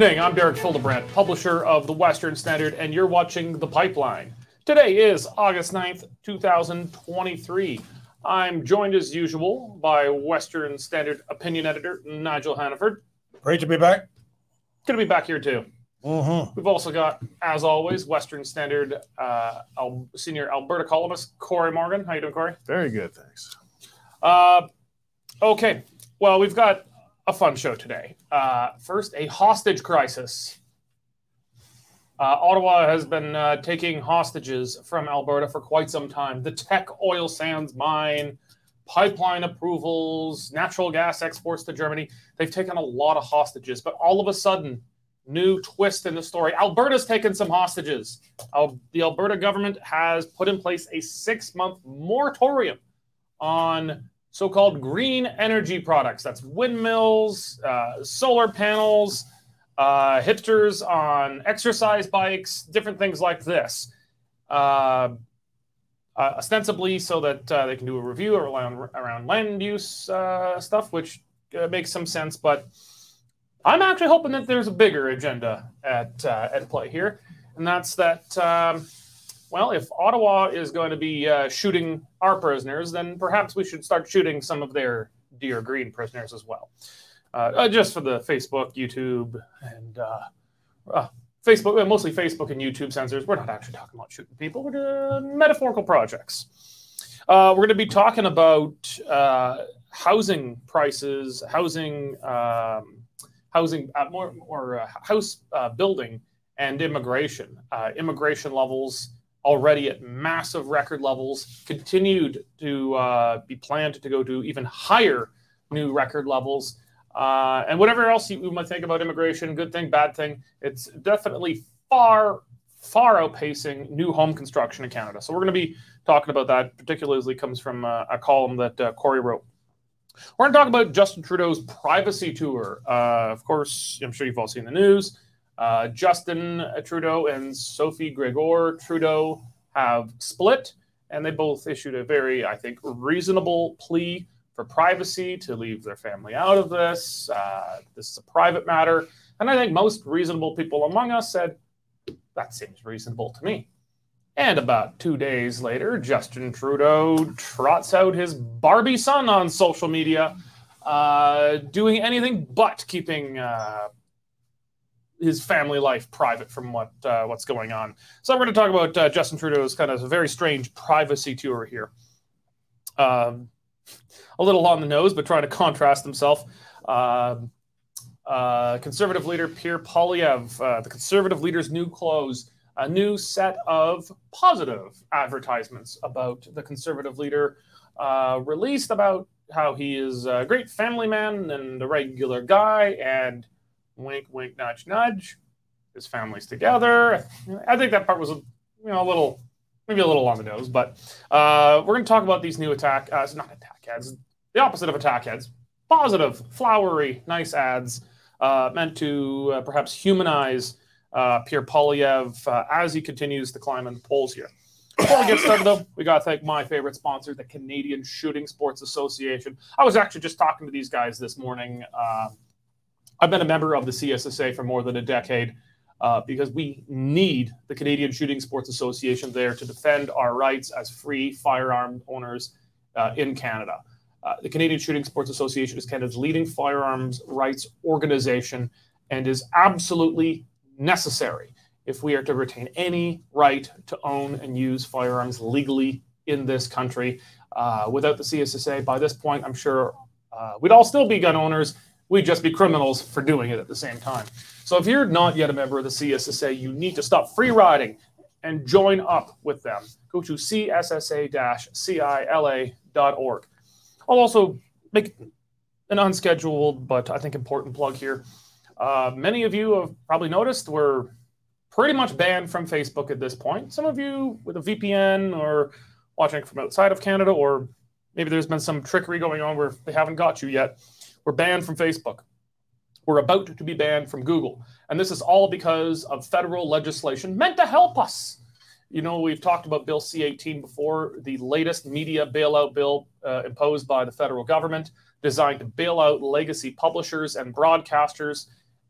evening. I'm Derek Fildebrandt, publisher of the Western Standard, and you're watching The Pipeline. Today is August 9th, 2023. I'm joined as usual by Western Standard opinion editor Nigel Hannaford. Great to be back. Good to be back here too. Mm-hmm. We've also got, as always, Western Standard uh, Al- senior Alberta columnist Corey Morgan. How you doing, Corey? Very good, thanks. Uh, okay. Well, we've got a fun show today. Uh, first, a hostage crisis. Uh, Ottawa has been uh, taking hostages from Alberta for quite some time. The Teck oil sands mine, pipeline approvals, natural gas exports to Germany. They've taken a lot of hostages, but all of a sudden, new twist in the story. Alberta's taken some hostages. Al- the Alberta government has put in place a six month moratorium on so called green energy products. That's windmills, uh, solar panels, uh, hipsters on exercise bikes, different things like this. Uh, uh, ostensibly, so that uh, they can do a review around, around land use uh, stuff, which makes some sense. But I'm actually hoping that there's a bigger agenda at at play here, and that's that. Um, well, if Ottawa is going to be uh, shooting our prisoners, then perhaps we should start shooting some of their dear green prisoners as well. Uh, uh, just for the Facebook, YouTube, and uh, uh, Facebook, uh, mostly Facebook and YouTube censors. We're not actually talking about shooting people. We're doing metaphorical projects. We're going to be talking about housing prices, housing, um, housing, more, more house building, and immigration. Immigration levels already at massive record levels, continued to uh, be planned to go to even higher new record levels. Uh, and whatever else you, you might think about immigration, good thing, bad thing, it's definitely far, far outpacing new home construction in Canada. So we're going to be talking about that, particularly comes from uh, a column that uh, Corey wrote. We're going to talk about Justin Trudeau's privacy tour. Uh, of course, I'm sure you've all seen the news. Uh, Justin Trudeau and Sophie Grégoire Trudeau have split, and they both issued a very, I think, reasonable plea for privacy to leave their family out of this. Uh, this is a private matter. And I think most reasonable people among us said, that seems reasonable to me. And about two days later, Justin Trudeau trots out his Barbie son on social media, uh, doing anything but keeping uh, his family life private from what uh, what's going on. So we're going to talk about uh, Justin Trudeau's kind of a very strange privacy tour here. Um, a little on the nose, but trying to contrast himself. Um uh, conservative leader Pierre Poilievre, uh, the conservative leader's new clothes, a new set of positive advertisements about the conservative leader uh, released about how he is a great family man and a regular guy, and wink, wink, nudge, nudge. His family's together. I think that part was, you know, a little, maybe a little on the nose. But uh, we're going to talk about these new attack, uh, not attack ads, the opposite of attack ads. Positive, flowery, nice ads uh, meant to uh, perhaps humanize uh, Pierre Poilievre uh, as he continues to climb in the polls here. Before we get started, though, we got to thank my favorite sponsor, the Canadian Shooting Sports Association. I was actually just talking to these guys this morning. I've been a member of the CSSA for more than a decade uh, because we need the Canadian Shooting Sports Association there to defend our rights as free firearm owners uh, in Canada. Uh, the Canadian Shooting Sports Association is Canada's leading firearms rights organization and is absolutely necessary if we are to retain any right to own and use firearms legally in this country. Uh, without the CSSA, by this point, I'm sure uh, we'd all still be gun owners. We'd just be criminals for doing it at the same time. So if you're not yet a member of the CSSA, you need to stop free riding and join up with them. Go to cssa-cila.org. I'll also make an unscheduled but I think important plug here. Uh, many of you have probably noticed we're pretty much banned from Facebook at this point. Some of you with a VPN or watching from outside of Canada, or maybe there's been some trickery going on where they haven't got you yet. We're banned from Facebook. We're about to be banned from Google. And this is all because of federal legislation meant to help us. You know, we've talked about Bill C 18 before, the latest media bailout bill uh, imposed by the federal government, designed to bail out legacy publishers and broadcasters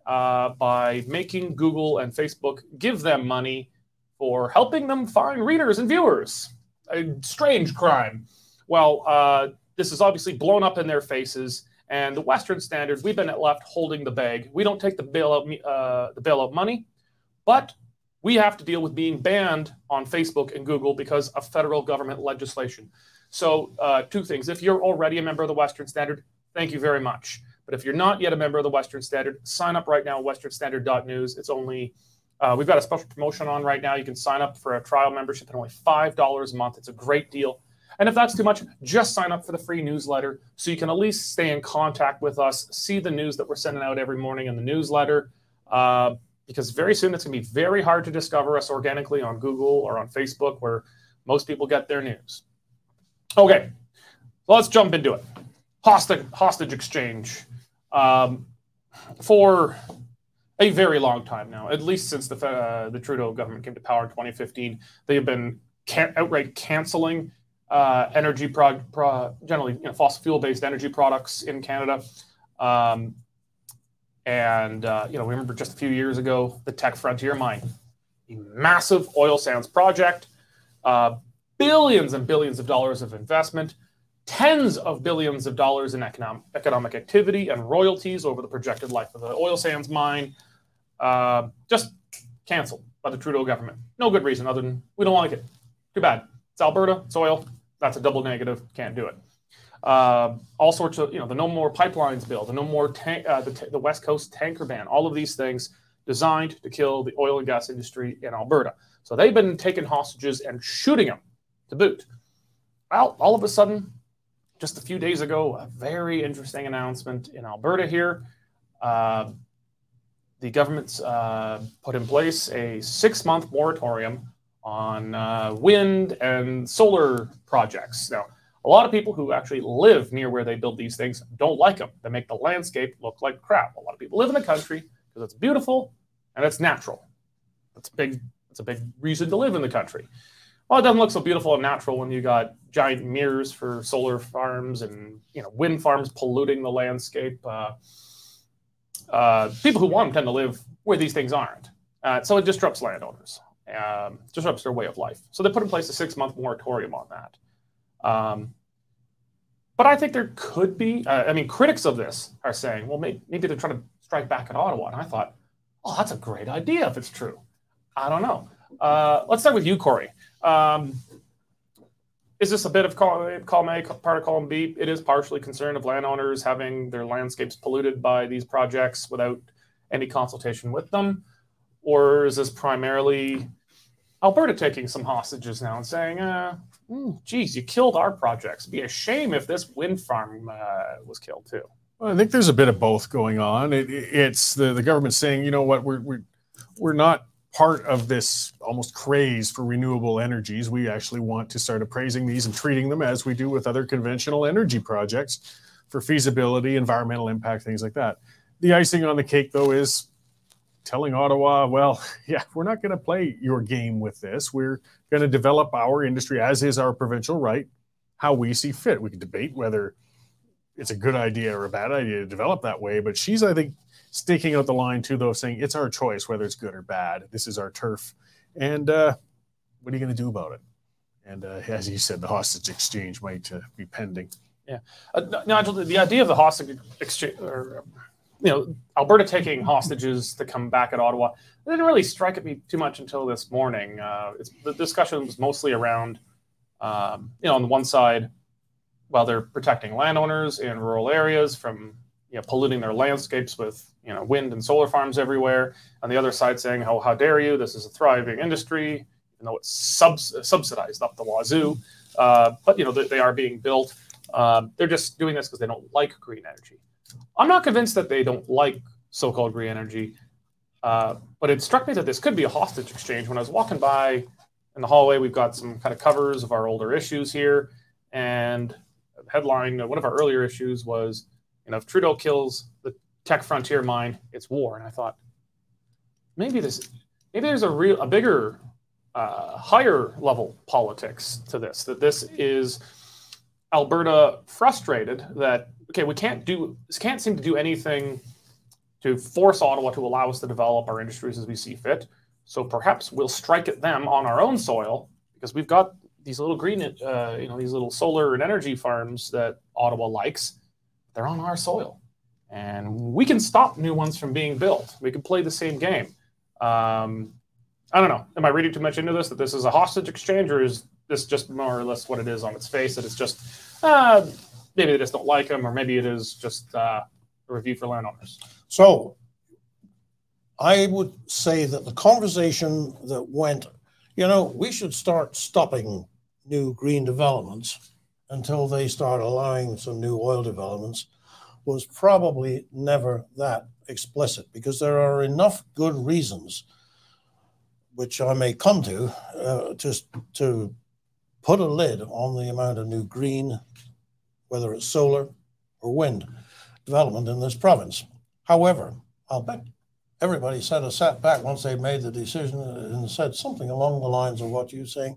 uh, by making Google and Facebook give them money for helping them find readers and viewers. A strange crime. Well, uh, this is obviously blown up in their faces. And the Western Standard, we've been left holding the bag. We don't take the bailout, uh, the bailout money, but we have to deal with being banned on Facebook and Google because of federal government legislation. So, uh, two things. If you're already a member of the Western Standard, thank you very much. But if you're not yet a member of the Western Standard, sign up right now, westernstandard.news. It's only, uh, we've got a special promotion on right now. You can sign up for a trial membership at only $5 a month. It's a great deal. And if that's too much, just sign up for the free newsletter so you can at least stay in contact with us, see the news that we're sending out every morning in the newsletter. Uh, because very soon it's going to be very hard to discover us organically on Google or on Facebook, where most people get their news. Okay, let's jump into it. Hostage, hostage exchange. Um, for a very long time now, at least since the uh, the Trudeau government came to power in 2015, they have been can- outright canceling energy pro-, pro- generally you know, fossil fuel based energy products in Canada. Um, and uh, you know, we remember just a few years ago, the Teck Frontier mine, a massive oil sands project, uh, billions and billions of dollars of investment, tens of billions of dollars in economic, activity and royalties over the projected life of the oil sands mine, uh, just canceled by the Trudeau government. No good reason other than we don't like it. Too bad. It's Alberta, it's oil. That's a double negative. Can't do it. Uh, all sorts of, you know, the no more pipelines bill, the no more tank, uh, the, t- the West Coast tanker ban, all of these things designed to kill the oil and gas industry in Alberta. So they've been taking hostages and shooting them to boot. Well, all of a sudden, just a few days ago, a very interesting announcement in Alberta here. Uh, the government's uh, put in place a six month moratorium on uh, wind and solar projects. Now, a lot of people who actually live near where they build these things don't like them. They make the landscape look like crap. A lot of people live in the country because it's beautiful and it's natural. That's a big. That's a big reason to live in the country. Well, it doesn't look so beautiful and natural when you got giant mirrors for solar farms and you know wind farms polluting the landscape. Uh, uh, people who want them tend to live where these things aren't, uh, so it disrupts landowners, um, disrupts their way of life. So they put in place a six-month moratorium on that. Um, but I think there could be. Uh, I mean, critics of this are saying, well, maybe, maybe they're trying to strike back at Ottawa, and I thought, oh, that's a great idea if it's true. I don't know. Uh, let's start with you, Corey. Um, is this a bit of column, column A, part of column B? It is partially concern of landowners having their landscapes polluted by these projects without any consultation with them, or is this primarily Alberta taking some hostages now and saying, uh, mm, "Geez, you killed our projects. It'd be a shame if this wind farm uh, was killed too." Well, I think there's a bit of both going on. It, it's the, the government saying, you know what, we're, we're, we're not part of this almost craze for renewable energies. We actually want to start appraising these and treating them as we do with other conventional energy projects for feasibility, environmental impact, things like that. The icing on the cake, though, is telling Ottawa, well, yeah, we're not going to play your game with this. We're going to develop our industry, as is our provincial right, how we see fit. We can debate whether it's a good idea or a bad idea to develop that way. But she's, I think, staking out the line too, though, saying it's our choice whether it's good or bad. This is our turf, and uh, what are you going to do about it? And uh, as you said, the hostage exchange might uh, be pending. Yeah, uh, Nigel, the idea of the hostage exchange, or you know, Alberta taking hostages to come back at Ottawa, it didn't really strike at me too much until this morning. Uh, the discussion was mostly around, um, you know, on the one side, while they're protecting landowners in rural areas from you know, polluting their landscapes with you know wind and solar farms everywhere. On the other side, saying, "Oh, how dare you? This is a thriving industry, even though it's subs- subsidized up the wazoo." Uh, but you know they, they are being built. Um, they're just doing this because they don't like green energy. I'm not convinced that they don't like so-called green energy, uh, but it struck me that this could be a hostage exchange. When I was walking by in the hallway, we've got some kind of covers of our older issues here, and headline one of our earlier issues was you know, if Trudeau kills the Teck Frontier mine, it's war. And I thought maybe this, maybe there's a real, a bigger, uh, higher level politics to this. That this is Alberta frustrated that okay, we can't do, can't seem to do anything to force Ottawa to allow us to develop our industries as we see fit. So perhaps we'll strike at them on our own soil because we've got these little green, uh, you know, these little solar and energy farms that Ottawa likes. They're on our soil, and we can stop new ones from being built. We can play the same game. Um, I don't know. Am I reading too much into this? That this is a hostage exchange, or is this just more or less what it is on its face? That it's just uh, maybe they just don't like them, or maybe it is just uh, a review for landowners. So I would say that the conversation that went, you know, we should start stopping new green developments until they start allowing some new oil developments was probably never that explicit because there are enough good reasons, which I may come to, uh, just to put a lid on the amount of new green, whether it's solar or wind development in this province. However, I'll bet everybody said a sat back once they made the decision and said something along the lines of what you're saying.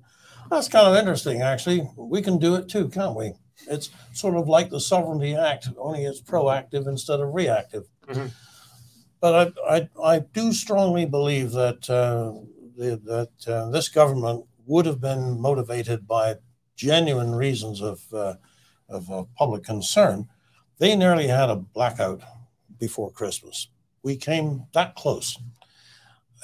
That's kind of interesting, actually. We can do it too, can't we? It's sort of like the Sovereignty Act, only it's proactive instead of reactive. Mm-hmm. But I, I, I, do strongly believe that uh, the, that uh, this government would have been motivated by genuine reasons of uh, of uh, public concern. They nearly had a blackout before Christmas. We came that close,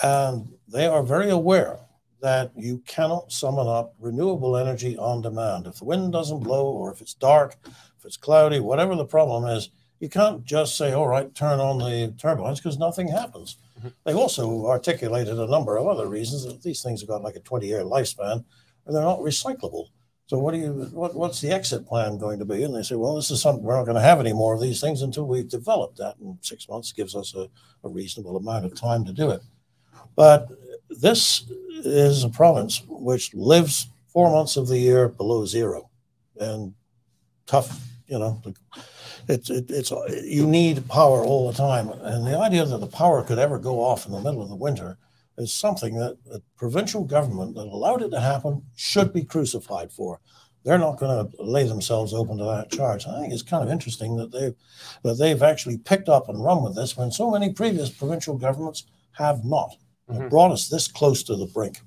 and they are very aware that you cannot summon up renewable energy on demand. If the wind doesn't blow, or if it's dark, if it's cloudy, whatever the problem is, you can't just say, all right, turn on the turbines because nothing happens. Mm-hmm. They've also articulated a number of other reasons that these things have got like a 20 year lifespan and they're not recyclable. So what do you what, what's the exit plan going to be? And they say, well, this is something we're not going to have any more of these things until we've developed that. And six months gives us a, a reasonable amount of time to do it. But this is a province which lives four months of the year below zero and tough, you know, it's, it, it's, you need power all the time. And the idea that the power could ever go off in the middle of the winter is something that the provincial government that allowed it to happen should be crucified for. They're not going to lay themselves open to that charge. I think it's kind of interesting that they've that they've actually picked up and run with this when so many previous provincial governments have not mm-hmm. brought us this close to the brink.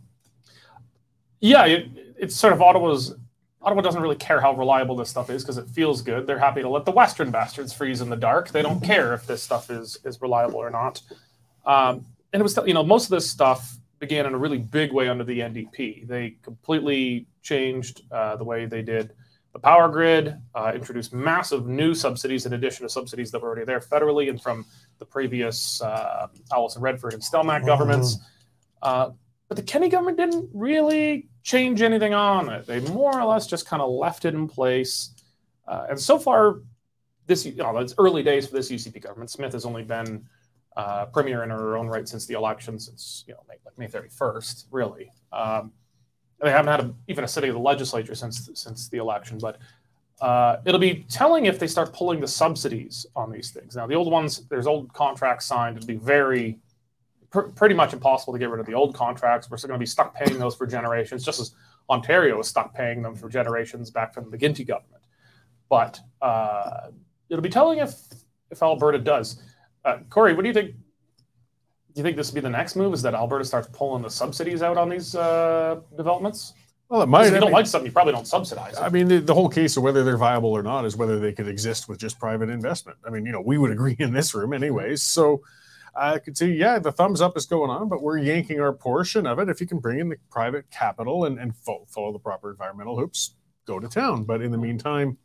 Yeah, it, it's sort of Ottawa's. Ottawa doesn't really care how reliable this stuff is because it feels good. They're happy to let the Western bastards freeze in the dark. They don't mm-hmm. care if this stuff is is reliable or not. Um, and it was you know most of this stuff began in a really big way under the NDP. They completely changed uh, the way they did the power grid, uh, introduced massive new subsidies in addition to subsidies that were already there federally and from the previous uh, Alison Redford and Stelmach governments. Uh, but the Kenney government didn't really change anything on it. They more or less just kind of left it in place. Uh, and so far, this you know, it's early days for this UCP government. Smith has only been uh, premier in her own right since the election, since you know May, like May 31st, really. Um, they haven't had a, even a sitting of the legislature since since the election, but uh, it'll be telling if they start pulling the subsidies on these things. Now, the old ones, there's old contracts signed. It'd be very, pr- pretty much impossible to get rid of the old contracts. We're still going to be stuck paying those for generations, just as Ontario was stuck paying them for generations back from the McGuinty government. But uh, it'll be telling if if Alberta does. Uh, Corey, what do you think? Do you think this would be the next move? Is that Alberta starts pulling the subsidies out on these uh, developments? Well, it might. If you don't mean, like something, you probably don't subsidize it. I mean, the, the, whole case of whether they're viable or not is whether they could exist with just private investment. I mean, you know, we would agree in this room, anyways. So I could see, yeah, the thumbs up is going on, but we're yanking our portion of it. If you can bring in the private capital and, and follow, follow the proper environmental hoops, go to town. But in the meantime,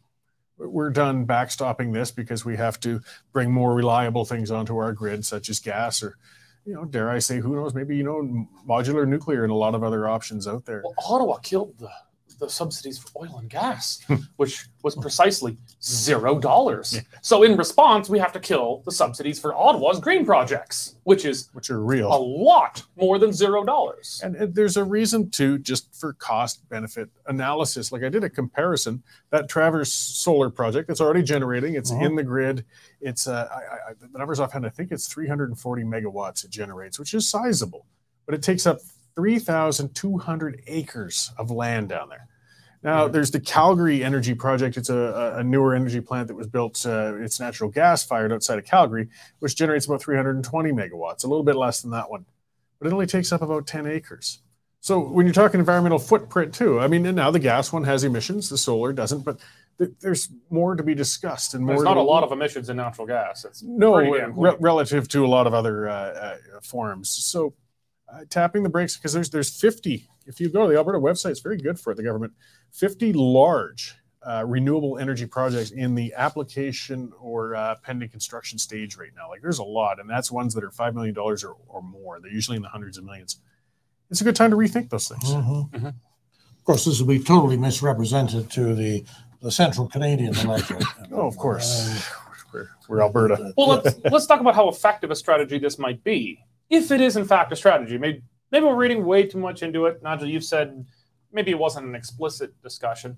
we're done backstopping this because we have to bring more reliable things onto our grid, such as gas or you know, dare I say, who knows? Maybe you know, modular nuclear and a lot of other options out there. Well, Ottawa killed the the subsidies for oil and gas, hmm. which was precisely zero dollars. Yeah. So in response, we have to kill the subsidies for Ottawa's green projects, which is which are real a lot more than zero dollars. And, and, there's a reason to just for cost benefit analysis. Like I did a comparison that Travers Solar project. It's already generating. It's uh-huh. in the grid. It's uh, I, I, the numbers offhand. I think it's 340 megawatts it generates, which is sizable, but it takes up 3,200 acres of land down there. Now, there's the Calgary Energy Project. It's a, a newer energy plant that was built. Uh, it's natural gas fired outside of Calgary, which generates about 320 megawatts, a little bit less than that one, but it only takes up about 10 acres. So when you're talking environmental footprint too, I mean, now the gas one has emissions, the solar doesn't, but th- there's more to be discussed and more. There's not a lot of emissions in natural gas. It's no re- relative to a lot of other uh, uh, forms. So uh, tapping the brakes because there's there's 50. If you go to the Alberta website, it's very good for it. The government 50 large uh, renewable energy projects in the application or uh, pending construction stage right now. Like there's a lot, and that's ones that are five million dollars or, or more. They're usually in the hundreds of millions. It's a good time to rethink those things. Mhm. Mhm. Of course, this will be totally misrepresented to the, the central Canadian electorate. Oh, of course. Um, We're, we're Alberta. Well, let's let's talk about how effective a strategy this might be, if it is in fact a strategy. Maybe maybe we're reading way too much into it. Nigel, you've said maybe it wasn't an explicit discussion.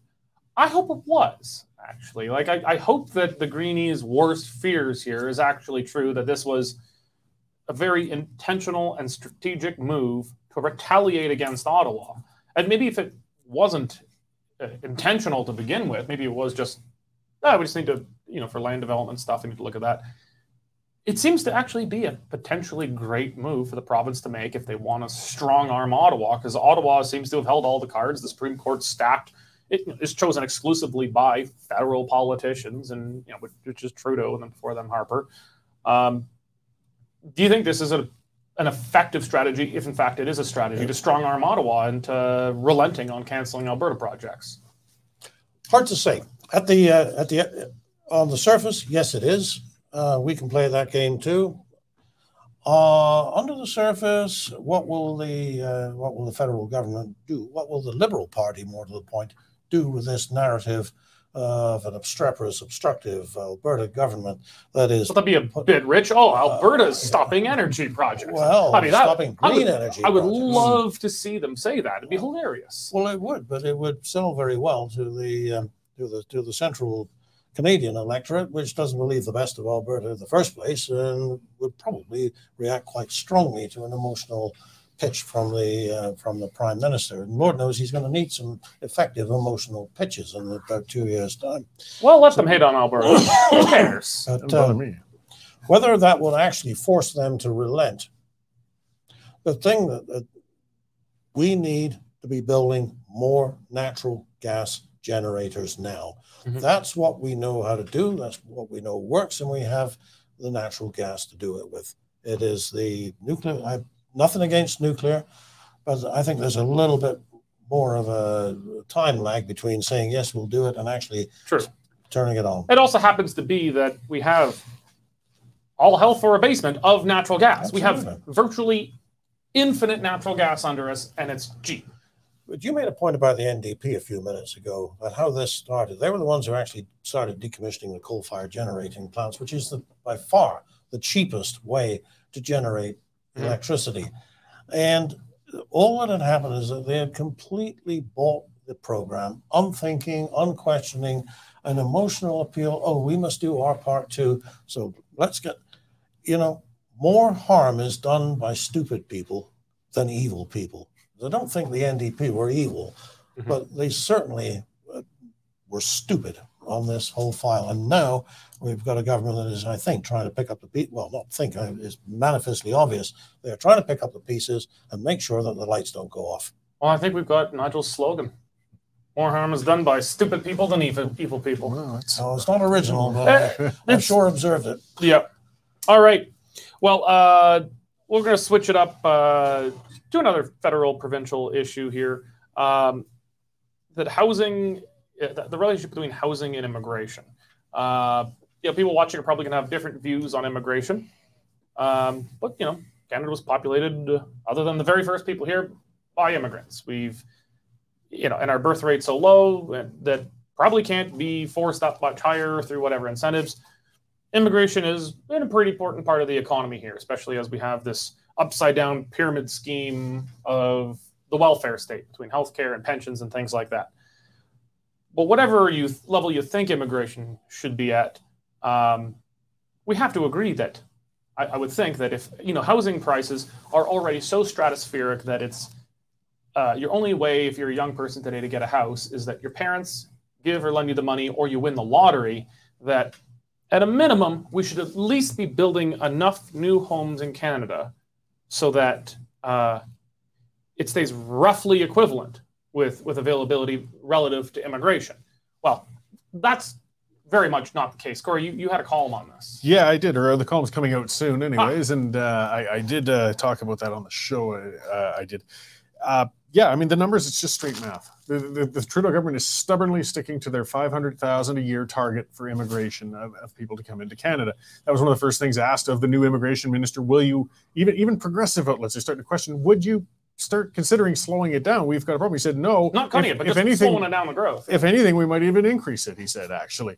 I hope it was actually. Like I, I hope that the Greenies' worst fears here is actually true. That this was a very intentional and strategic move to retaliate against Ottawa. And maybe if it wasn't uh, intentional to begin with, maybe it was just, ah, we just need to, you know, for land development stuff, we need to look at that. It seems to actually be a potentially great move for the province to make if they want to strong arm Ottawa, because Ottawa seems to have held all the cards. The Supreme Court stacked. It is chosen exclusively by federal politicians, and you know, which, is Trudeau, and then before them Harper. Um, do you think this is a an effective strategy, if in fact it is a strategy, to strong arm Ottawa into relenting on canceling Alberta projects? Hard to say. At the uh, at the on the surface, yes, it is. Uh, we can play that game too. Uh, under the surface, what will the uh, what will the federal government do? What will the Liberal Party, more to the point, do with this narrative of an obstreperous, obstructive Alberta government that is Will that be a bit rich? Oh, Alberta's stopping energy projects. well I mean, that- stopping I would- energy? I would projects? love to see them say that. It'd be hilarious. Well, it would, but it would sell very well to the um, to the to the central Canadian electorate, which doesn't believe the best of Alberta in the first place, and would probably react quite strongly to an emotional pitch from the uh, from the prime minister. And Lord knows he's going to need some effective emotional pitches in about two years' time. Well, let them hate on Alberta. Who cares? But Doesn't bother um, me. whether that will actually force them to relent. The thing that, that we need to be building more natural gas generators now. Mhm. That's what we know how to do. That's what we know works, and we have the natural gas to do it with. It is the nuclear. I nothing against nuclear, but I think there's a little bit more of a time lag between saying yes, we'll do it, and actually True. turning it on. It also happens to be that we have all hell for a basement of natural gas. We have virtually infinite natural gas under us, and it's cheap. But you made a point about the NDP a few minutes ago about how this started. They were the ones who actually started decommissioning the coal-fired generating plants, which is the, by far the cheapest way to generate Mhm. electricity. And all that had happened is that they had completely bought the program, unthinking, unquestioning, an emotional appeal. Oh, we must do our part too. So let's get, you know, more harm is done by stupid people than evil people. I don't think the NDP were evil, Mhm. but they certainly uh, were stupid on this whole file. And now we've got a government that is, I think, trying to pick up the pieces. Well, not think, uh, it's manifestly obvious. They're trying to pick up the pieces and make sure that the lights don't go off. Well, I think we've got Nigel's slogan. More harm is done by stupid people than evil, evil people. Well, that's- So it's not original, but Eh, I, I'm sure observed it. Yep. All right. Well, uh, we're going to switch it up uh, to another federal provincial issue here. Um, that housing, uh, the, relationship between housing and immigration. Uh, you know, people watching are probably going to have different views on immigration. Um, but, you know, Canada was populated, uh, other than the very first people here, by immigrants. We've, you know, and our birth rate so low that, that probably can't be forced up much higher through whatever incentives immigration is a pretty important part of the economy here, especially as we have this upside down pyramid scheme of the welfare state between healthcare and pensions and things like that. But whatever you level you think immigration should be at, um, we have to agree that I, I would think that if you know housing prices are already so stratospheric that it's uh, your only way, if you're a young person today, to get a house is that your parents give or lend you the money, or you win the lottery. That at a minimum, we should at least be building enough new homes in Canada so that uh, it stays roughly equivalent with, with availability relative to immigration. Well, that's very much not the case. Corey, you, you had a column on this. Yeah, I did. Or the column's coming out soon, anyways. And uh, I, I, did uh, talk about that on the show. Uh, I did. Uh, yeah, I mean the numbers. It's just straight math. The, the, the Trudeau government is stubbornly sticking to their 500,000 a year target for immigration of, of, people to come into Canada. That was one of the first things asked of the new immigration minister. Will you even even progressive outlets are starting to question? Would you start considering slowing it down. We've got a problem. He said, no. Not cutting if, it, but if anything, slowing it down the growth. If anything, we might even increase it, he said, actually.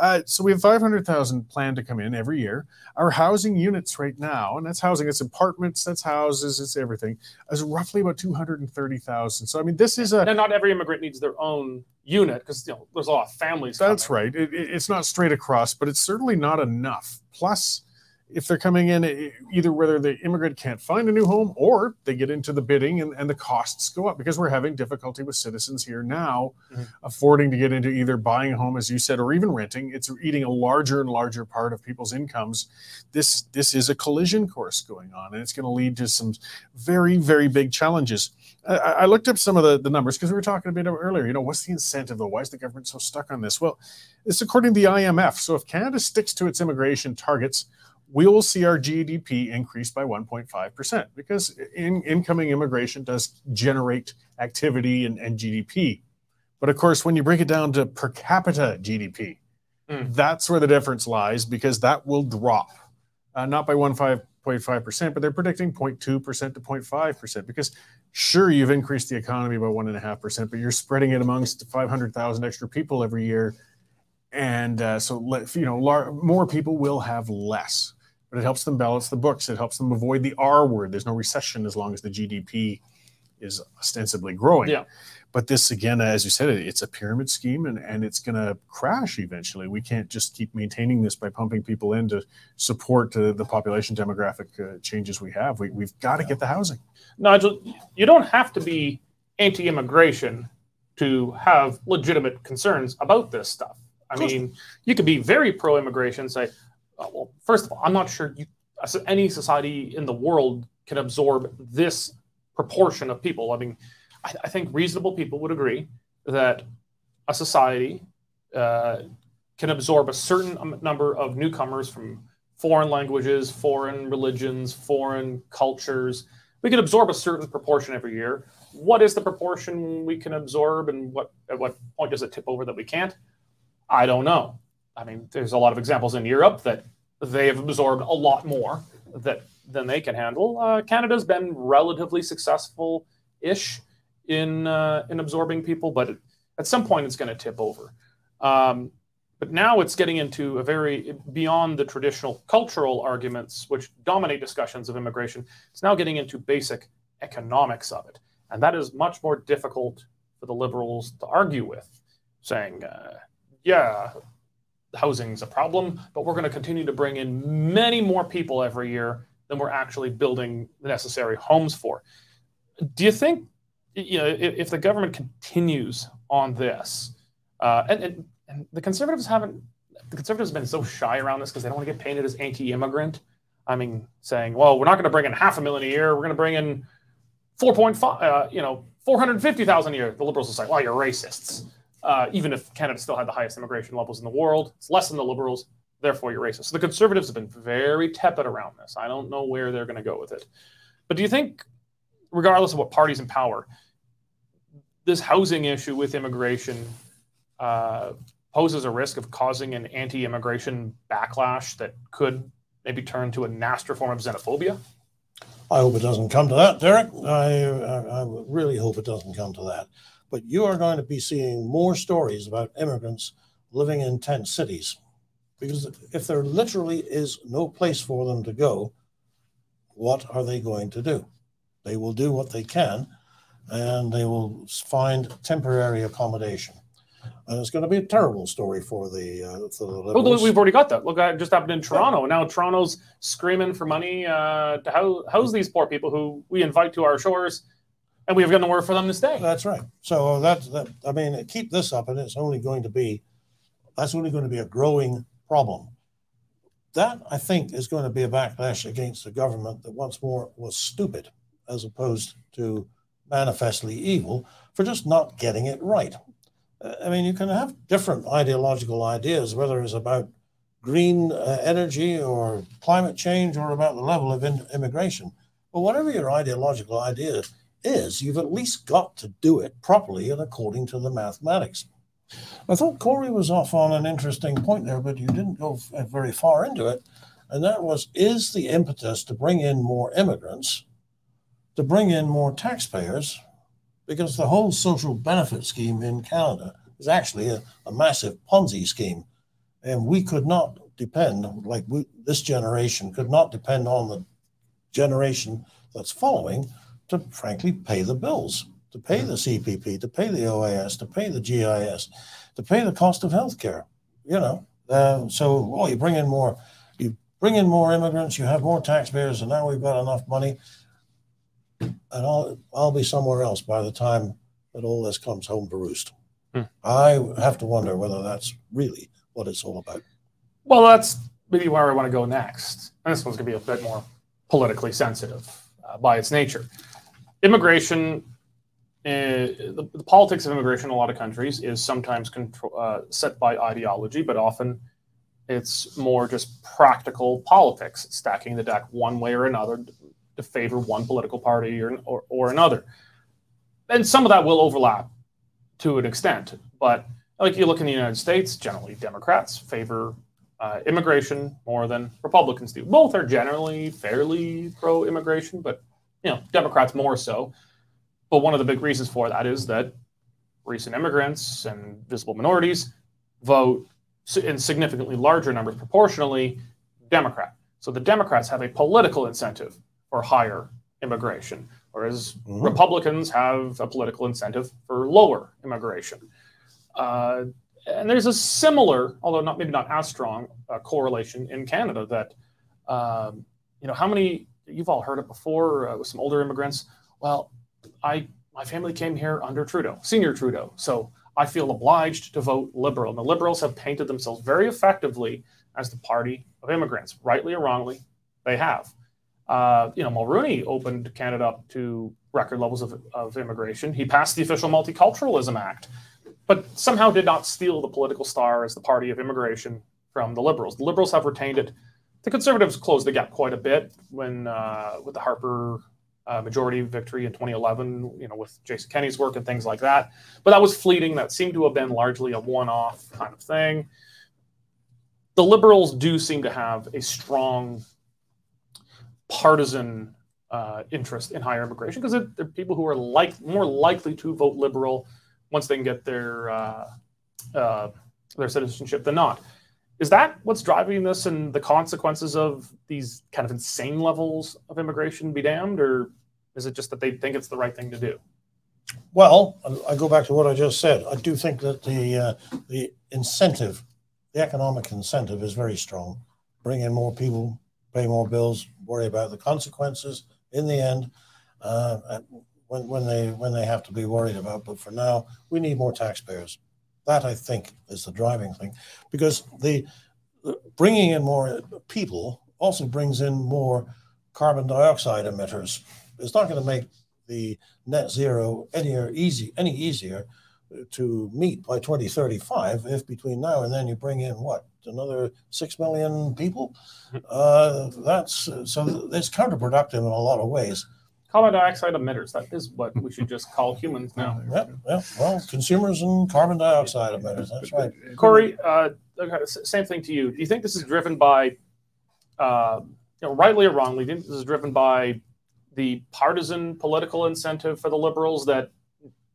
Uh, so we have 500,000 planned to come in every year. Our housing units right now, and that's housing, it's apartments, that's houses, it's everything, is roughly about 230,000. So, I mean, this is a. And not every immigrant needs their own unit because you know, there's a lot of families. That's coming. right. It, it, it's not straight across, but it's certainly not enough. Plus, if they're coming in either whether the immigrant can't find a new home or they get into the bidding and, and the costs go up because we're having difficulty with citizens here now mm-hmm. affording to get into either buying a home as you said or even renting it's eating a larger and larger part of people's incomes this this is a collision course going on and it's going to lead to some very very big challenges I, I looked up some of the, the numbers because we were talking a bit earlier. You know, what's the incentive though? Why is the government so stuck on this? Well, it's according to the IMF. So if Canada sticks to its immigration targets, we will see our GDP increase by 1.5% because in, incoming immigration does generate activity and, and, GDP. But of course, when you break it down to per capita GDP, mm. that's where the difference lies because that will drop, uh, not by 1.5%, but they're predicting 0.2% to 0.5% because sure, you've increased the economy by 1.5%, but you're spreading it amongst 500,000 extra people every year. And uh, so, you know, more people will have less but it helps them balance the books. It helps them avoid the R word. There's no recession as long as the GDP is ostensibly growing. Yeah. But this, again, as you said, it's a pyramid scheme and, and it's going to crash eventually. We can't just keep maintaining this by pumping people in to support uh, the population demographic uh, changes we have. We, we've got to get the housing. Nigel, you don't have to be anti immigration to have legitimate concerns about this stuff. I mean, you could be very pro immigration, say, uh, well, first of all, I'm not sure you, any society in the world can absorb this proportion of people. I mean, I, I think reasonable people would agree that a society uh, can absorb a certain number of newcomers from foreign languages, foreign religions, foreign cultures. We can absorb a certain proportion every year. What is the proportion we can absorb, and what at what point does it tip over that we can't? I don't know. I mean, there's a lot of examples in Europe that they have absorbed a lot more that than they can handle. Uh, Canada's been relatively successful ish in uh, in absorbing people, but at some point it's going to tip over. Um, but now it's getting into a very beyond the traditional cultural arguments which dominate discussions of immigration. It's now getting into basic economics of it, and that is much more difficult for the liberals to argue with, saying, uh, "Yeah, housing is a problem, but we're going to continue to bring in many more people every year than we're actually building the necessary homes for. Do you think, you know, if, if the government continues on this, uh, and, and, and the conservatives haven't, the conservatives have been so shy around this because they don't want to get painted as anti-immigrant. I mean, saying, well, we're not going to bring in half a million a year. We're going to bring in 4.5, uh, you know, 450,000 a year. The liberals will say, well, you're racists uh, even if Canada still had the highest immigration levels in the world. It's less than the Liberals, therefore you're racist. So the Conservatives have been very tepid around this. I don't know where they're going to go with it. But do you think, regardless of what party's in power, this housing issue with immigration uh, poses a risk of causing an anti-immigration backlash that could maybe turn to a nastier form of xenophobia? I hope it doesn't come to that, Derek. I, I, I really hope it doesn't come to that but you are going to be seeing more stories about immigrants living in tent cities. Because if there literally is no place for them to go, what are they going to do? They will do what they can and they will find temporary accommodation. And it's going to be a terrible story for the, uh, for the liberals. Well, we've already got that. Look, it just happened in Toronto. Now Toronto's screaming for money uh, to house, house these poor people who we invite to our shores and we've got nowhere for them to stay. That's right. So that's that. I mean, keep this up, and it's only going to be that's only going to be a growing problem. That I think is going to be a backlash against the government that once more was stupid, as opposed to manifestly evil for just not getting it right. Uh, I mean, you can have different ideological ideas, whether it's about green uh, energy or climate change or about the level of in- immigration. But whatever your ideological idea is, you've at least got to do it properly and according to the mathematics. I thought Corey was off on an interesting point there, but you didn't go uh, very far into it. And that was is the impetus to bring in more immigrants, to bring in more taxpayers, because the whole social benefit scheme in Canada is actually a, a massive Ponzi scheme. And we could not depend, like we, this generation could not depend on the generation that's following to frankly pay the bills, to pay the CPP, to pay the OAS, to pay the GIS, to pay the cost of healthcare. You know, uh, so oh, you bring in more, you bring in more immigrants, you have more taxpayers, and now we've got enough money, and I'll I'll be somewhere else by the time that all this comes home to roost. Hmm. I have to wonder whether that's really what it's all about. Well, that's maybe where I want to go next. And this one's going to be a bit more politically sensitive uh, by its nature. Immigration, uh, the, the, politics of immigration in a lot of countries is sometimes control, uh, set by ideology, but often it's more just practical politics, stacking the deck one way or another to favor one political party or, or, or another. And some of that will overlap to an extent, but like you look in the United States, generally Democrats favor uh, immigration more than Republicans do. Both are generally fairly pro-immigration, but you know Democrats more so. But one of the big reasons for that is that recent immigrants and visible minorities vote in significantly larger numbers proportionally Democrat. So the Democrats have a political incentive for higher immigration, whereas mm-hmm. Republicans have a political incentive for lower immigration. Uh, and there's a similar, although not maybe not as strong, uh, correlation in Canada that, um, you know, how many you've all heard it before uh, with some older immigrants. Well, I my family came here under Trudeau, senior Trudeau, so I feel obliged to vote Liberal. And the Liberals have painted themselves very effectively as the party of immigrants, rightly or wrongly, they have. Uh, you know, Mulroney opened Canada up to record levels of, of immigration. He passed the official Multiculturalism Act but somehow did not steal the political star as the party of immigration from the Liberals. The Liberals have retained it. The Conservatives closed the gap quite a bit when uh, with the Harper uh, majority victory in 2011, you know, with Jason Kenney's work and things like that. But that was fleeting. That seemed to have been largely a one-off kind of thing. The Liberals do seem to have a strong partisan uh, interest in higher immigration because they're people who are like more likely to vote liberal once they can get their uh, uh, their citizenship than not. Is that what's driving this and the consequences of these kind of insane levels of immigration be damned, or is it just that they think it's the right thing to do? Well, I go back to what I just said. I do think that the uh, the incentive, the economic incentive, is very strong. Bring in more people, pay more bills, worry about the consequences. In the end, uh, when, when they when they have to be worried about. But for now, we need more taxpayers. That I think is the driving thing, because the, the bringing in more people also brings in more carbon dioxide emitters. It's not going to make the net zero any easy any easier to meet by 2035 if between now and then you bring in what another 6 million people mm-hmm. uh, that's so it's counterproductive in a lot of ways carbon dioxide emitters. That is what we should just call humans now. Yep, yep. Well, consumers and carbon dioxide emitters. That's right. Corey, uh, same thing to you. Do you think this is driven by, uh, you know, rightly or wrongly, do you think this is driven by the partisan political incentive for the liberals that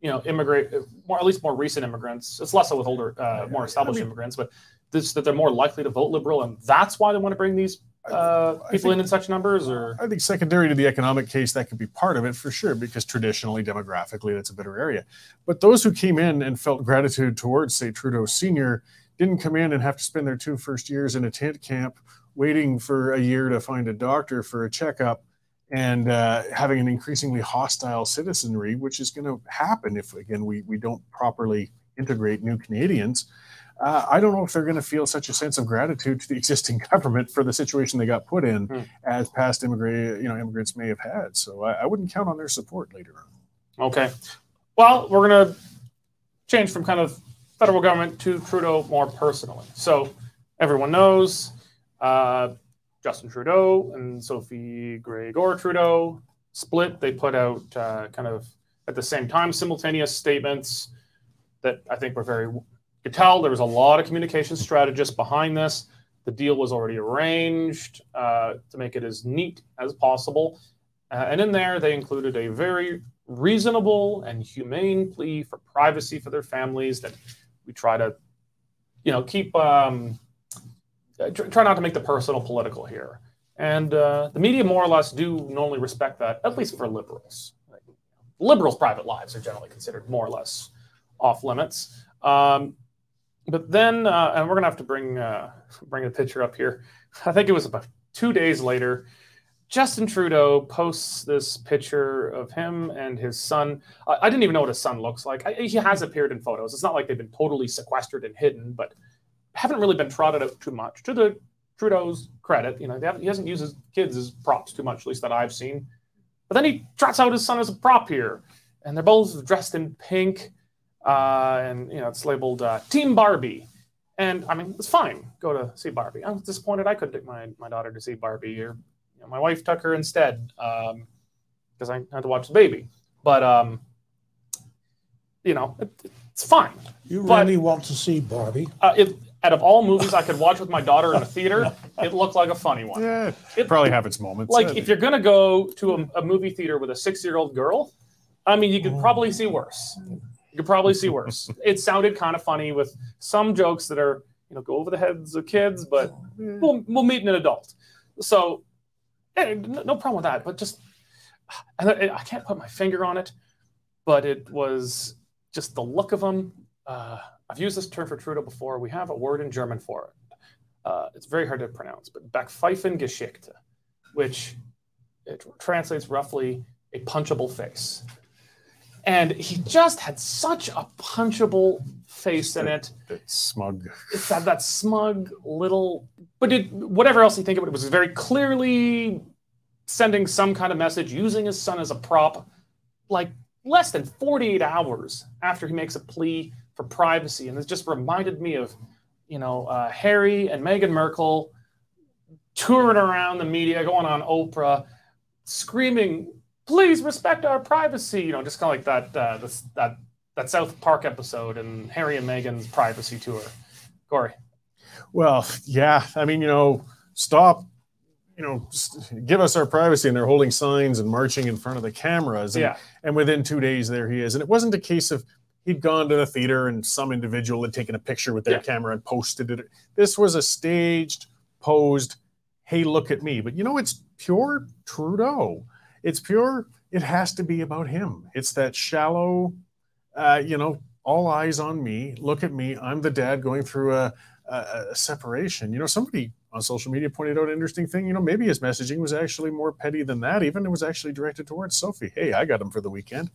you know immigrate more at least more recent immigrants it's less so with older uh, more established I mean, immigrants but this that they're more likely to vote liberal and that's why they want to bring these uh, people think, in in such numbers, or I think secondary to the economic case, that could be part of it for sure, because traditionally, demographically, that's a better area. But those who came in and felt gratitude towards, say, Trudeau Senior, didn't come in and have to spend their two first years in a tent camp waiting for a year to find a doctor for a checkup and uh, having an increasingly hostile citizenry, which is going to happen if, again, we, we don't properly integrate new Canadians. Uh, I don't know if they're going to feel such a sense of gratitude to the existing government for the situation they got put in, Hmm. as past immigrant, you know, immigrants may have had. So I, I wouldn't count on their support later on. Okay. Well, we're going to change from kind of federal government to Trudeau more personally. So everyone knows uh, Justin Trudeau and Sophie Grégoire Trudeau split. They put out uh, kind of at the same time simultaneous statements that I think were very could tell there was a lot of communication strategists behind this. The deal was already arranged uh, to make it as neat as possible. Uh, and in there, they included a very reasonable and humane plea for privacy for their families that we try to, you know, keep, um, uh, tr- try not to make the personal political here. And uh, the media more or less do normally respect that, at least for liberals. Liberals' private lives are generally considered more or less off limits. Um, but then, uh, and we're gonna have to bring uh, bring a picture up here. I think it was about two days later. Justin Trudeau posts this picture of him and his son. I I didn't even know what his son looks like. I, he has appeared in photos. It's not like they've been totally sequestered and hidden, but haven't really been trotted out too much. To the Trudeau's credit, you know, he hasn't used his kids as props too much, at least that I've seen. But then he trots out his son as a prop here, and they're both dressed in pink, uh, and you know it's labeled uh, Team Barbie. And I mean, it's fine. Go to see Barbie. I was disappointed I couldn't take my, my daughter to see Barbie. Or you know, my wife took her instead because I had to watch the baby. But um, you know, it, it's fine. You But- really want to see Barbie? Uh, it, out of all movies I could watch with my daughter in a theater, it looked like a funny one. Yeah, It- probably have its moments. Like if you're gonna go to a, a movie theater with a six year old girl, I mean, you could probably see worse. You could probably see worse. It sounded kind of funny with some jokes that are you know go over the heads of kids, but we'll, we'll meet an adult. So eh, no no problem with that. But just and I, I can't put my finger on it, but it was just the look of them. Uh, I've used this term for Trudeau before. We have a word in German for it. Uh, it's very hard to pronounce, but Backpfeifengeschichte, which it translates roughly a punchable face. And he just had such a punchable face in it that smug. it's that, that smug little but it whatever else you think of it, it was very clearly sending some kind of message using his son as a prop like less than 48 hours after he makes a plea for privacy and it just reminded me of you know uh, harry and meghan markle touring around the media going on oprah screaming please respect our privacy you know just kind of like that uh, this, that that south park episode and harry and meghan's privacy tour Corey. Well, yeah. I mean, you know, stop. You know, give us our privacy, and they're holding signs and marching in front of the cameras. And, Yeah. and within two days, there he is. And it wasn't a case of he'd gone to the theater and some individual had taken a picture with their Yeah. camera and posted it. This was a staged, posed. Hey, look at me! But you know, it's pure Trudeau. It's pure. It has to be about him. It's that shallow. Uh, you know, all eyes on me. Look at me. I'm the dad going through a, a, a separation. You know, somebody on social media pointed out an interesting thing. You know, maybe his messaging was actually more petty than that. Even it was actually directed towards Sophie. Hey, I got him for the weekend.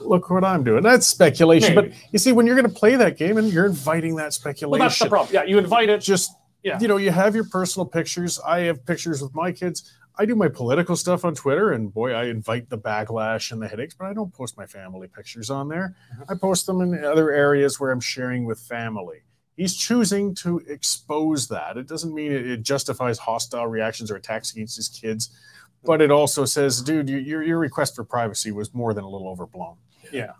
Look what I'm doing. That's speculation. Maybe. But you see, when you're going to play that game and you're inviting that speculation, Well, that's the problem. Yeah, you invite it. just Yeah. you know you have your personal pictures i have pictures with my kids i do my political stuff on twitter and boy i invite the backlash and the headaches but i don't post my family pictures on there Mm-hmm. i post them in other areas where i'm sharing with family he's choosing to expose that it doesn't mean it, it justifies hostile reactions or attacks against his kids but it also says dude your, your request for privacy was more than a little overblown Yeah.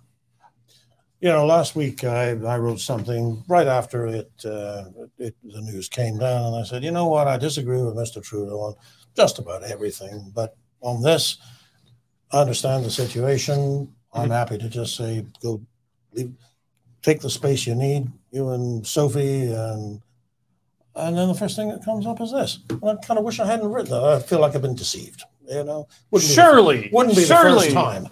You know, last week I, I wrote something right after it, uh, it the news came down, and I said, you know what, I disagree with Mr. Trudeau on just about everything, but on this, I understand the situation. I'm happy to just say, go, leave, take the space you need, you and Sophie, and and then the first thing that comes up is this. And I kind of wish I hadn't written that. I feel like I've been deceived. You know, Wouldn't be the Surely. wouldn't be surely. the first time.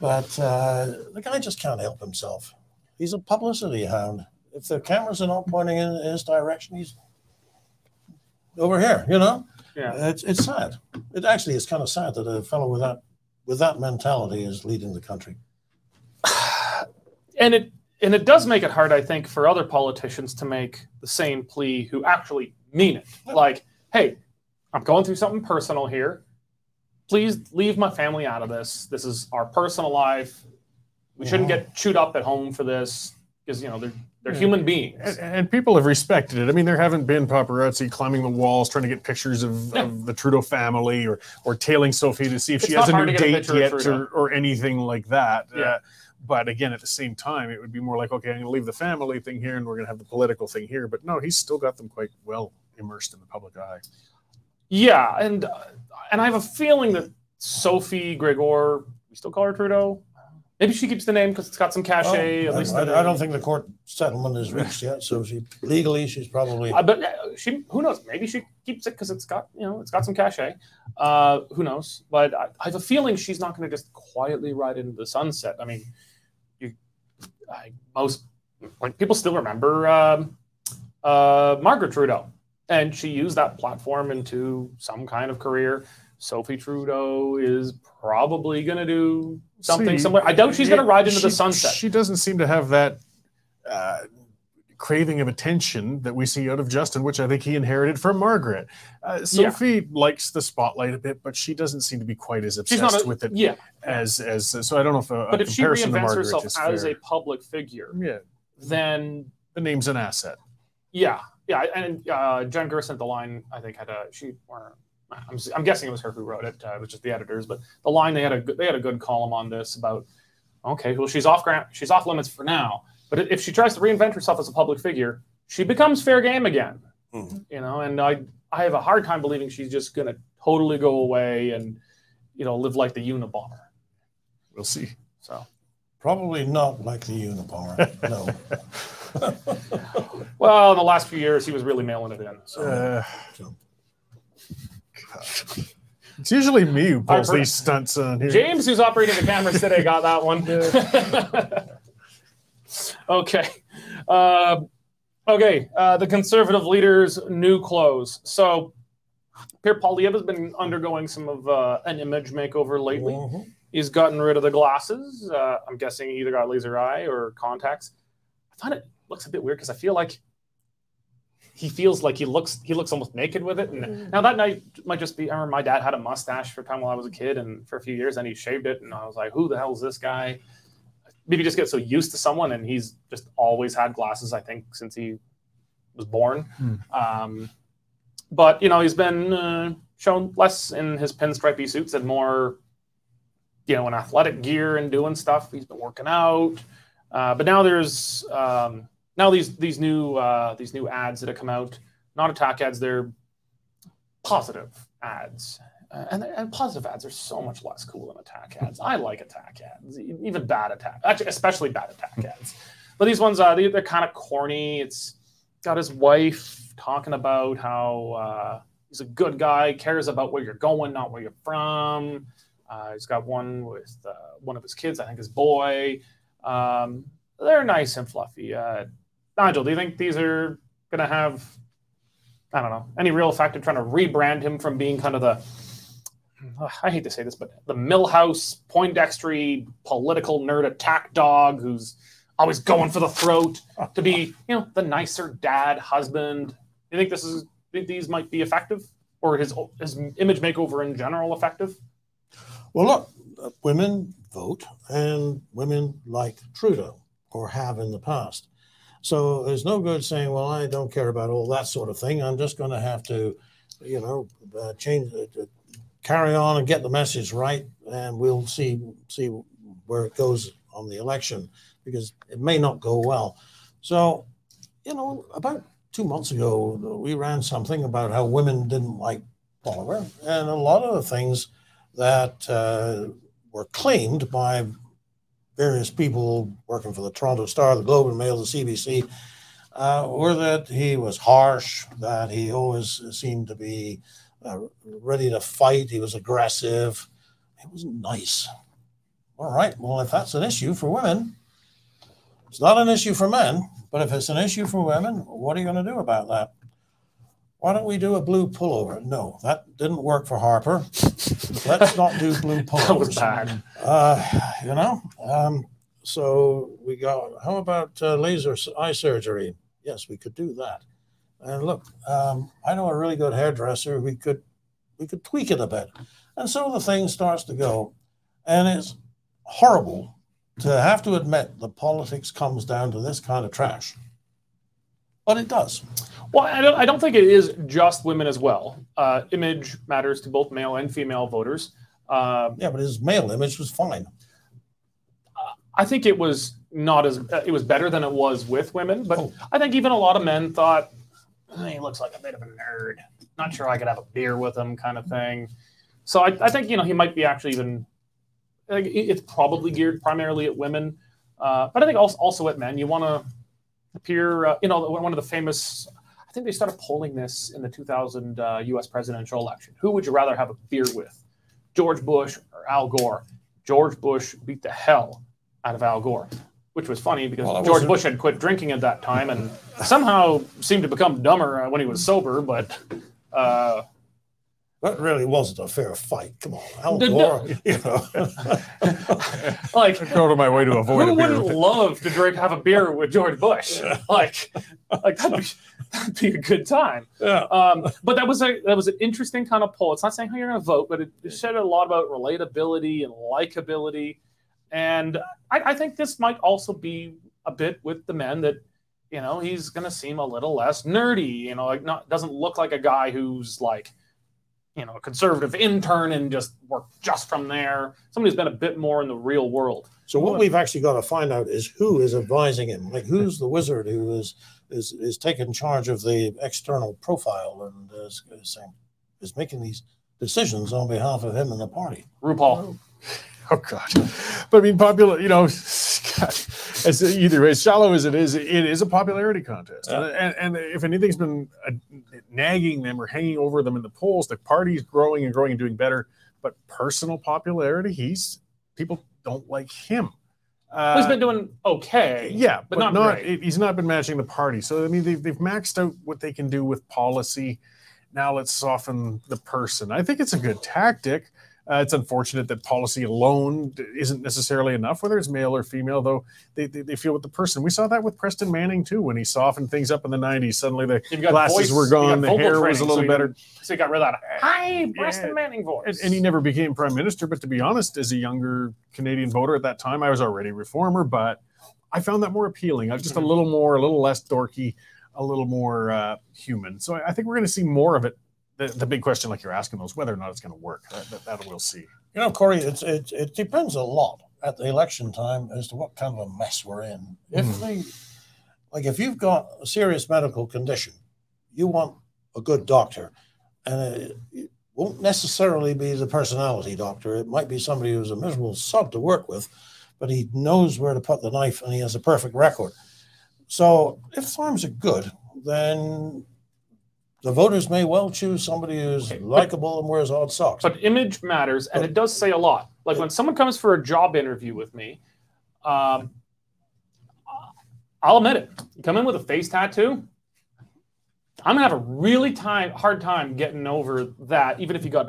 But uh, the guy just can't help himself. He's a publicity hound. If the cameras are not pointing in his direction, he's over here, you know? Yeah. Uh, it's it's sad. It actually is kind of sad that a fellow with that with that mentality is leading the country. and it and it does make it hard, I think, for other politicians to make the same plea who actually mean it. Like, hey, I'm going through something personal here. Please leave my family out of this. This is our personal life. We shouldn't Yeah. get chewed up at home for this because you know they're they're Yeah. human beings. And, and people have respected it. I mean, there haven't been paparazzi climbing the walls trying to get pictures of, of the Trudeau family or or tailing Sophie to see if It's she has a new a date yet or, or anything like that. Yeah. Uh, but again, at the same time, it would be more like, okay, I'm going to leave the family thing here and we're going to have the political thing here. But no, he's still got them quite well immersed in the public eye. Yeah, and uh, and I have a feeling that Sophie Grégoire, we still call her Trudeau. Maybe she keeps the name because it's got some cachet. Well, at least I, in I don't think the court settlement is reached yet, so she legally she's probably Uh, but uh, she, who knows? Maybe she keeps it because it's got, you know, it's got some cachet. Uh, who knows? But I, I have a feeling she's not going to just quietly ride into the sunset. I mean, you, I, most like people still remember um, uh, Margaret Trudeau, and she used that platform into some kind of career. Sophie Trudeau is probably going to do something See, similar. I doubt she's going to ride into she- the sunset. She doesn't seem to have that uh, craving of attention that we see out of Justin, which I think he inherited from Margaret. Uh, Yeah. Sophie likes the spotlight a bit, but she doesn't seem to be quite as obsessed a, with it yeah. as as. So I don't know if a, a if she comparison to reinvents Margaret herself as fair. a public figure, yeah, then the name's an asset. Yeah, yeah, and uh, Jen Gerson at the line, I think had a she or I'm, I'm guessing it was her who wrote it, uh, it was just the editors, but the line they had a good, they had a good column on this about okay, well she's off grant, she's off limits for now, but if she tries to reinvent herself as a public figure, she becomes fair game again, Mhm. you know, and I I have a hard time believing she's just gonna totally go away and you know live like the Unabomber. We'll see. So probably not like the Unabomber. No. well, in the last few years he was really mailing it in. So. Uh, So- God. It's usually me who pulls these stunts on here. James, who's operating the cameras today, got that one. okay. Uh, okay. Uh, the conservative leader's new clothes. So, Pierre Poilievre has been undergoing some of uh, an image makeover lately. Mhm. He's gotten rid of the glasses. Uh, I'm guessing he either got laser eye or contacts. I find it looks a bit weird because I feel like he feels like he looks he looks almost naked with it. And now that night might just be. I remember my dad had a mustache for a time while I was a kid, and for a few years, and he shaved it, and I was like, "Who the hell is this guy?" Maybe just get so used to someone, and he's just always had glasses. I think since he was born. Hmm. Um, but you know, he's been uh, shown less in his pinstripey suits and more, you know, in athletic gear and doing stuff. He's been working out. Uh, but now there's um, now these these new uh, these new ads that have come out, not attack ads. They're positive ads, uh, and, and positive ads are so much less cool than attack ads. I like attack ads, even bad attack, actually, especially bad attack ads. But these ones, uh, they, they're kind of corny. It's got his wife talking about how uh, he's a good guy, cares about where you're going, not where you're from. Uh, he's got one with uh, one of his kids, I think his boy. Um, they're nice and fluffy. Nigel, do you think these are going to have, I don't know, any real effect in trying to rebrand him from being kind of the, I hate to say this, but the Milhouse, Poindextery, political nerd attack dog who's always going for the throat to be, you know, the nicer dad, husband? Do you think this is these might be effective, or his his image makeover in general effective? Well, look, women vote, and women like Trudeau or have in the past. So there's no good saying, "Well, I don't care about all that sort of thing. I'm just going to have to, you know, uh, change, uh, uh, carry on and get the message right, and we'll see see where it goes on the election because it may not go well." So, you know, about two months ago, we ran something about how women didn't like Poilievre, and a lot of the things that uh, were claimed by various people working for the Toronto Star, the Globe and Mail, the CBC, uh, were that he was harsh, that he always seemed to be uh, ready to fight, he was aggressive, he wasn't nice. All right, well, if that's an issue for women, it's not an issue for men, but if it's an issue for women, what are you going to do about that? Why don't we do a blue pullover? No, that didn't work for Harper. Let's not do blue pullovers. That was bad. Uh, you know, um, so we got. How about uh, laser eye surgery? Yes, we could do that. And look, um, I know a really good hairdresser. We could, we could tweak it a bit, and so the thing starts to go, and it's horrible to have to admit that politics comes down to this kind of trash, but it does. Well, I don't, I don't think it is just women as well. Uh, image matters to both male and female voters. Uh, Yeah, but his male image was fine. I think it was not as uh, it was better than it was with women, but Oh. I think even a lot of men thought "Eh, he looks like a bit of a nerd. Not sure I could have a beer with him, kind of thing. So I, I think you know he might be actually even. Like, it's probably geared primarily at women, uh, but I think also also at men. You want to appear. Uh, you know, one of the famous. I think they started polling this in the 2000 uh, U.S. presidential election. Who would you rather have a beer with, George Bush or Al Gore? George Bush beat the hell out of Al Gore, which was funny because Well, George Bush had quit drinking at that time and somehow seemed to become dumber uh, when he was sober. But uh, That really wasn't a fair fight. Come on, Al The- Gore. You know. like, Go to my way to avoid who a beer. wouldn't with love to drink have a beer with George Bush? Like, like that'd be, that'd be a good time. yeah. Um, but that was a that was an interesting kind of poll. It's not saying how you're going to vote, but it, it said a lot about relatability and likability. And I, I think this might also be a bit with the men that you know he's going to seem a little less nerdy. You know, like not doesn't look like a guy who's like you know a conservative intern and just work just from there. Somebody who's been a bit more in the real world. So what we've actually got to find out is who is advising him. Like who's the wizard who is is is taking charge of the external profile and is, is saying is making these decisions on behalf of him and the party. RuPaul. Oh. Oh God! But I mean, popular. You know, God, as either as shallow as it is, it is a popularity contest. Yeah. And, and if anything's been uh, nagging them or hanging over them in the polls, the party's growing and growing and doing better. But personal popularity, he's people don't like him. Uh, He's been doing okay. yeah, but but, not not. great. it- he's not been matching the party. So I mean, they've they've maxed out what they can do with policy. Now let's soften the person. I think it's a good tactic. Uh, it's unfortunate that policy alone isn't necessarily enough, whether it's male or female. Though they, they, they feel with the person. We saw that with Preston Manning too, when he softened things up in the '90s. Suddenly the glasses voice- were gone, the hair was a little you- better. So you got rid of that. Hi, Preston Yeah. Manning voice. And, and he never became prime minister. But to be honest, as a younger Canadian voter at that time, I was already reformer, but I found that more appealing. I was Just a Mhm. little more, a little less dorky, a little more uh, human. So I I think we're going to see more of it. The, the big question, like you're asking, though, is whether or not it's going to work. That, that, that we'll see. You know, Corey, it's it, it depends a lot at the election time as to what kind of a mess we're in. If Mm. they like if you've got a serious medical condition, you want a good doctor. And it, it won't necessarily be the personality doctor. It might be somebody who's a miserable sod to work with, but he knows where to put the knife and he has a perfect record. So if times are good, then the voters may well choose somebody who's Okay, but- likable and wears odd socks. But image matters, and it does say a lot. Like when someone comes for a job interview with me, um, I'll admit it. You come in with a face tattoo, I'm gonna have a really time hard time getting over that, even if you got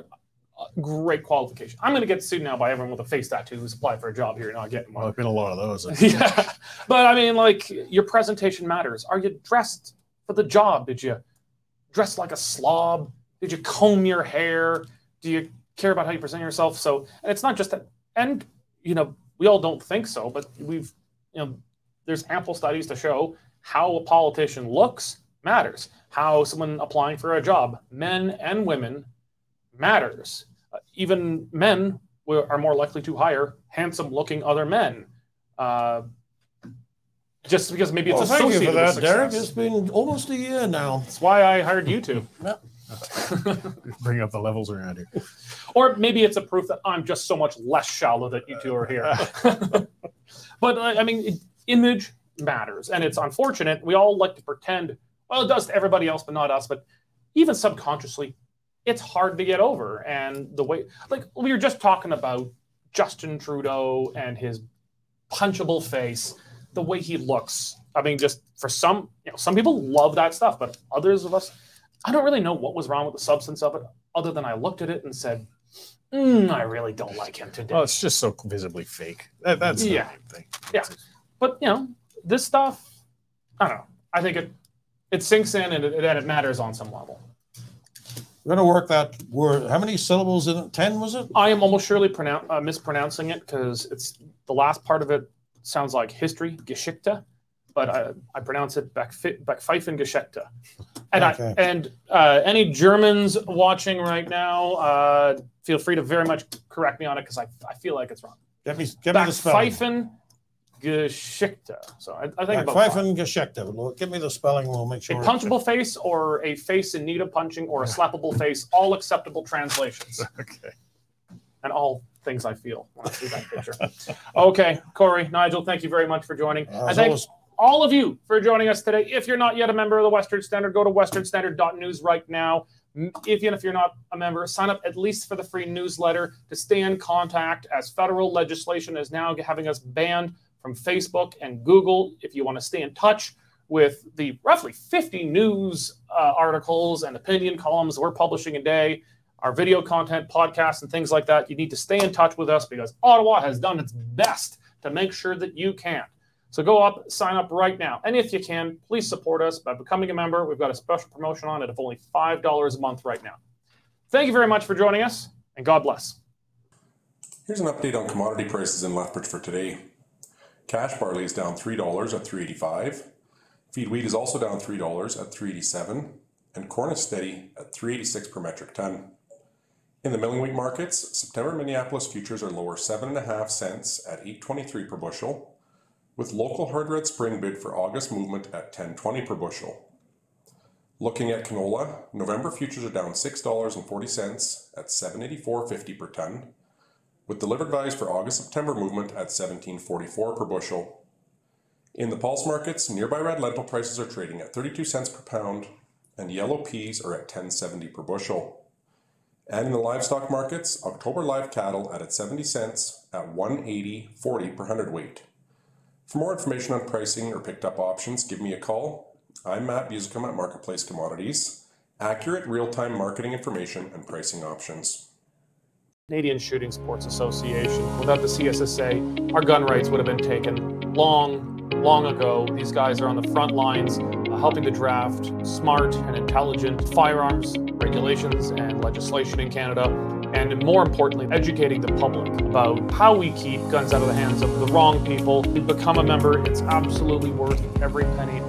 a great qualification. I'm gonna get sued now by everyone with a face tattoo who's applied for a job here, and not getting Well, one. there's been a lot of those. yeah, but I mean, like your presentation matters. Are you dressed for the job? Did you dress like a slob? Did you comb your hair? Do you care about how you present yourself? So, and it's not just that. And you know, we all don't think so, but we've you know, there's ample studies to show how a politician looks matters. How someone applying for a job, men and women, matters. Uh, even men are more likely to hire handsome-looking other men. Uh, just because maybe it's Well, thank you associated for that, with Derek. success. It's been almost a year now. That's why I hired you two. Bring up the levels around here. or maybe it's a proof that I'm just so much less shallow that you two are here. but uh, I mean, it, image matters, and it's unfortunate. We all like to pretend, well, it does to everybody else, but not us. But even subconsciously, it's hard to get over. And the way, like we were just talking about Justin Trudeau and his punchable face, the way he looks. I mean, just for some, you know, some people love that stuff, but others of us, I don't really know what was wrong with the substance of it, other than I looked at it and said, mm, I really don't like him today. Well, it's just so visibly fake. That, that's the Yeah. main thing. Yeah. but you know, this stuff, I don't know. I think it it sinks in and it, and it matters on some level. We're gonna work that word. How many syllables in it? Ten was it? I am almost surely pronoun- uh, mispronouncing it because it's the last part of it sounds like history, Geschichte, but I, I pronounce it Geschichte. And Okay. I and uh, any Germans watching right now, uh, feel free to very much correct me on it because I, I feel like it's wrong. Get me, get me the spelling. Geschichte. So I, I think about Geschichte. Give me the spelling. We'll make sure. A punchable face or a face in need of punching or a slappable face, all acceptable translations. Okay. and all things I feel when I see that picture. okay, Corey, Nigel, thank you very much for joining. Uh, and as thank always, all of you for joining us today. If you're not yet a member of the Western Standard, go to westernstandard.news right now. Even if you're not a member, sign up at least for the free newsletter to stay in contact as federal legislation is now having us banned from Facebook and Google. If you want to stay in touch with the roughly 50 news uh, articles and opinion columns we're publishing a day, our video content, podcasts, and things like that, you need to stay in touch with us because Ottawa has done its best to make sure that you can. So go up, sign up right now. And if you can, please support us by becoming a member. We've got a special promotion on it of only $5 a month right now. Thank you very much for joining us, and God bless. Here's an update on commodity prices in Lethbridge for today. Cash barley is down $3 at 385. Feed wheat is also down $3 at 387, and corn is steady at 386 per metric ton. In the milling wheat markets, September Minneapolis futures are lower 7.5 cents at 823 per bushel, with local hard red spring bid for August movement at 1020 per bushel. Looking at canola, November futures are down $6.40 at 784.50 per ton, with delivered values for August September movement at 1744 per bushel. In the pulse markets, nearby red lentil prices are trading at 32 cents per pound, and yellow peas are at 1070 per bushel. And in the livestock markets, October live cattle at 70 cents at 180.40 per hundredweight. For more information on pricing or picked up options, give me a call. I'm Matt Busicum at Marketplace Commodities. Accurate real-time marketing information and pricing options. Canadian Shooting Sports Association. Without the CSSA, our gun rights would have been taken long, long ago. These guys are on the front lines Uh, helping to draft smart and intelligent firearms regulations and legislation in Canada. And more importantly, educating the public about how we keep guns out of the hands of the wrong people. To become a member, it's absolutely worth every penny.